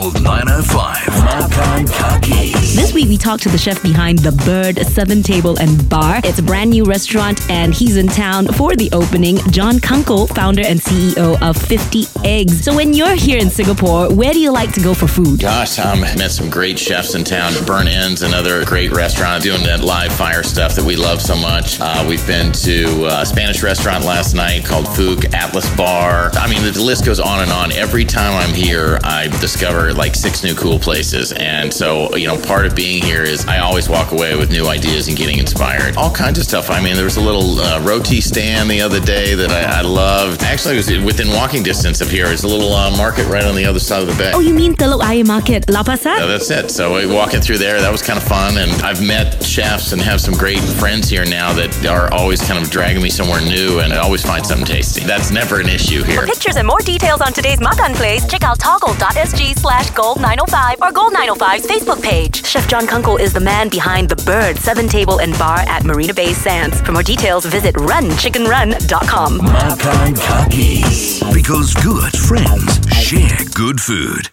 Gold 905. Week we talked to the chef behind The Bird Southern Table and Bar. It's a brand new restaurant and he's in town for the opening. John Kunkel, founder and CEO of 50 Eggs. So when you're here in Singapore, where do you like to go for food? Gosh, Tom, met some great chefs in town. Burnt Ends, another great restaurant, doing that live fire stuff that we love so much. Uh, we've been to a Spanish restaurant last night called FOC Atlas Bar. I mean, the list goes on and on. Every time I'm here, I discover like six new cool places. And so, you know, part of being here is I always walk away with new ideas and getting inspired. All kinds of stuff. I mean, there was a little uh, roti stand the other day that I, I loved. Actually, it was within walking distance of here. It's a little uh, market right on the other side of the bay. Oh, you mean Telok Ayer Market, Lau Pa Sat? Yeah, that's it. So we walking through there, that was kind of fun. And I've met chefs and have some great friends here now that are always kind of dragging me somewhere new and I always find something tasty. That's never an issue here. For pictures and more details on today's Makan Place, check out toggle.sg slash gold905 or Gold905's Facebook page. Chef John Kunkel is the man behind The Bird, Southern Table and Bar at Marina Bay Sands. For more details, visit runchickenrun.com. Makan Kaki. Because good friends share good food.